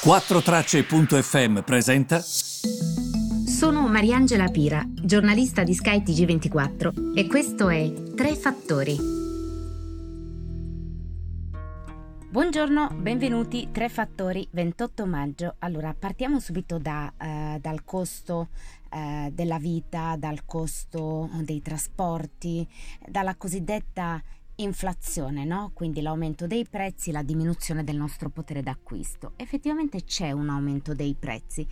4Tracce.fm presenta. Sono Mariangela Pira, giornalista di Sky TG24 e questo è Tre Fattori. Buongiorno, benvenuti, Tre Fattori, 28 maggio. Allora, partiamo subito da, uh, dal costo uh, della vita, dal costo dei trasporti, dalla cosiddetta inflazione, no? quindi l'aumento dei prezzi, la diminuzione del nostro potere d'acquisto. Effettivamente c'è un aumento dei prezzi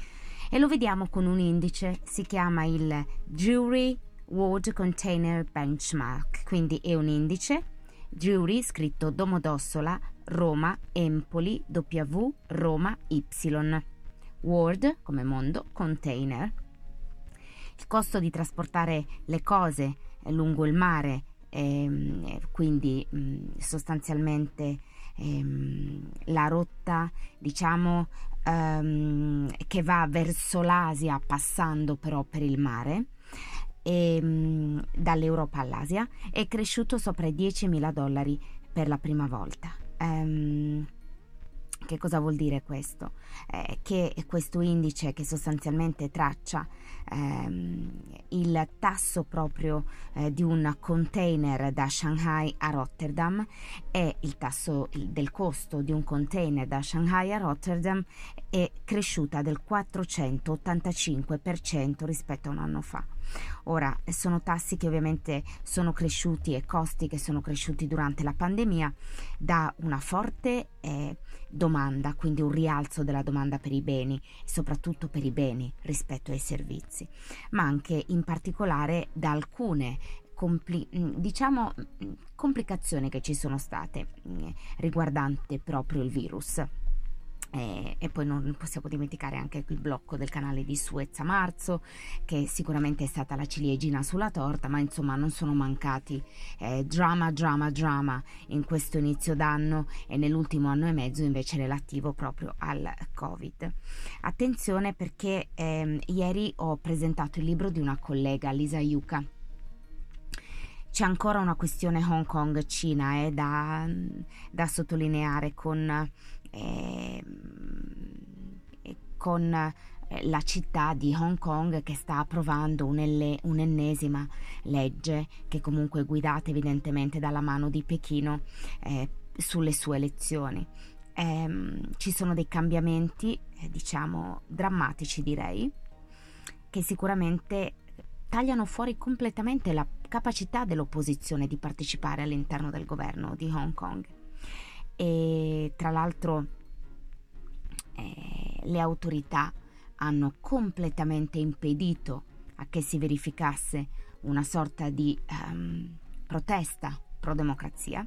e lo vediamo con un indice, si chiama il Jury World Container Benchmark, quindi è un indice, Jury scritto Domodossola, Roma, Empoli, W, Roma, Y, World come mondo, Container. Il costo di trasportare le cose lungo il mare ehm, quindi mh, sostanzialmente ehm, la rotta diciamo ehm, che va verso l'Asia passando però per il mare e, mh, dall'Europa all'Asia è cresciuto sopra i 10.000 dollari per la prima volta. Um, che cosa vuol dire questo? Eh, che questo indice che sostanzialmente traccia ehm, il tasso proprio eh, di un container da Shanghai a Rotterdam e il tasso del costo di un container da Shanghai a Rotterdam è cresciuta del 485% rispetto a un anno fa. Ora, sono tassi che ovviamente sono cresciuti e costi che sono cresciuti durante la pandemia da una forte eh, domanda, quindi un rialzo della domanda per i beni, soprattutto per i beni rispetto ai servizi, ma anche in particolare da alcune compli- diciamo complicazioni che ci sono state riguardante proprio il virus. E, e, poi non possiamo dimenticare anche il blocco del canale di Suez a marzo, che sicuramente è stata la ciliegina sulla torta, ma insomma non sono mancati eh, drama, drama, drama in questo inizio d'anno e nell'ultimo anno e mezzo invece relativo proprio al Covid. Attenzione perché eh, ieri ho presentato il libro di una collega, Lisa Yuka. C'è ancora una questione Hong Kong-Cina eh, da, da sottolineare con eh, con la città di Hong Kong che sta approvando un'ennesima legge che comunque è guidata evidentemente dalla mano di Pechino eh, sulle sue elezioni. Eh, ci sono dei cambiamenti, eh, diciamo, drammatici direi, che sicuramente tagliano fuori completamente la capacità dell'opposizione di partecipare all'interno del governo di Hong Kong e tra l'altro eh, le autorità hanno completamente impedito a che si verificasse una sorta di um, protesta pro democrazia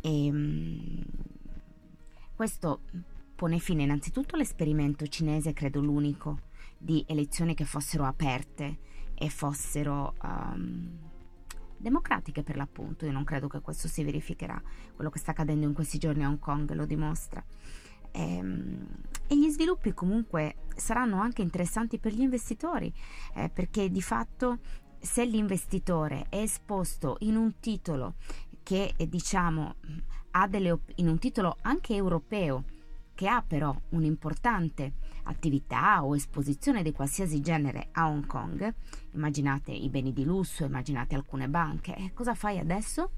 e um, questo pone fine innanzitutto all'esperimento cinese, credo l'unico, di elezioni che fossero aperte e fossero um, democratiche per l'appunto. Io non credo che questo si verificherà. Quello che sta accadendo in questi giorni a Hong Kong lo dimostra. E, ehm, e gli sviluppi comunque saranno anche interessanti per gli investitori, eh, perché di fatto se l'investitore è esposto in un titolo che diciamo ha delle in un titolo anche europeo che ha però un'importante attività o esposizione di qualsiasi genere a Hong Kong, immaginate i beni di lusso, immaginate alcune banche, e cosa fai adesso?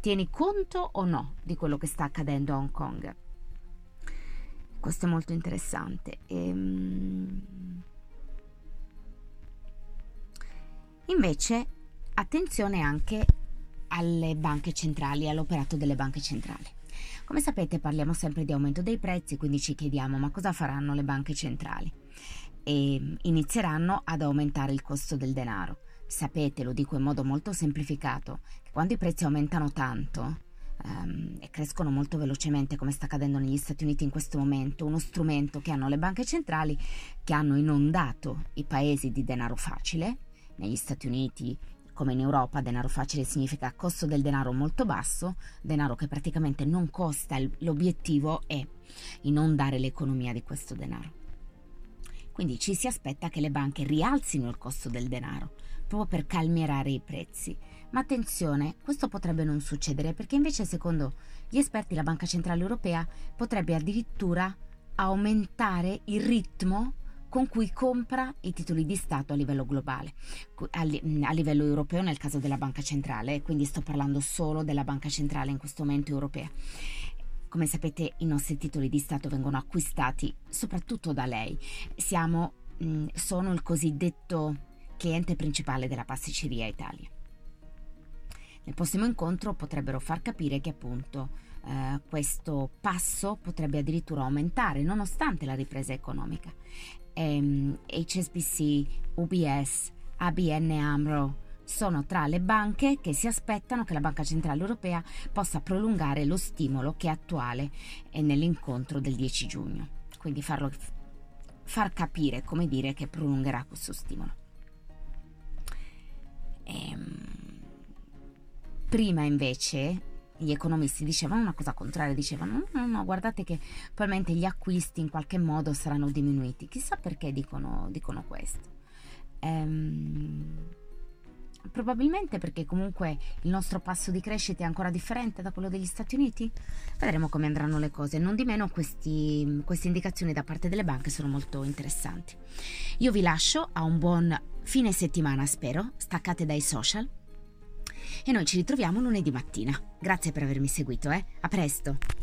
Tieni conto o no di quello che sta accadendo a Hong Kong? Questo è molto interessante. Ehm... Invece, attenzione anche alle banche centrali, all'operato delle banche centrali. Come sapete parliamo sempre di aumento dei prezzi, quindi ci chiediamo ma cosa faranno le banche centrali? E inizieranno ad aumentare il costo del denaro. Sapete, lo dico in modo molto semplificato, che quando i prezzi aumentano tanto um, e crescono molto velocemente come sta accadendo negli Stati Uniti in questo momento, uno strumento che hanno le banche centrali che hanno inondato i paesi di denaro facile, negli Stati Uniti come in Europa denaro facile significa costo del denaro molto basso, denaro che praticamente non costa, l'obiettivo è inondare l'economia di questo denaro. Quindi ci si aspetta che le banche rialzino il costo del denaro, proprio per calmierare i prezzi. Ma attenzione, questo potrebbe non succedere perché invece secondo gli esperti la Banca Centrale Europea potrebbe addirittura aumentare il ritmo con cui compra i titoli di Stato a livello globale, a, livello europeo nel caso della Banca Centrale, quindi sto parlando solo della Banca Centrale in questo momento europea. Come sapete i nostri titoli di Stato vengono acquistati soprattutto da lei. Siamo, mh, sono il cosiddetto cliente principale della pasticceria Italia. Nel prossimo incontro potrebbero far capire che appunto eh, questo passo potrebbe addirittura aumentare nonostante la ripresa economica. E, HSBC, UBS, ABN Amro sono tra le banche che si aspettano che la Banca Centrale Europea possa prolungare lo stimolo che è attuale nell'incontro del 10 giugno. Quindi farlo, far capire, come dire, che prolungherà questo stimolo. Ehm, prima invece gli economisti dicevano una cosa contraria, dicevano no, no, no, guardate che probabilmente gli acquisti in qualche modo saranno diminuiti. Chissà perché dicono, dicono questo. Ehm, probabilmente perché comunque il nostro passo di crescita è ancora differente da quello degli Stati Uniti. Vedremo come andranno le cose. Non di meno questi, queste indicazioni da parte delle banche sono molto interessanti. Io vi lascio a un buon fine settimana, spero, staccate dai social e noi ci ritroviamo lunedì mattina. Grazie per avermi seguito, eh? A presto!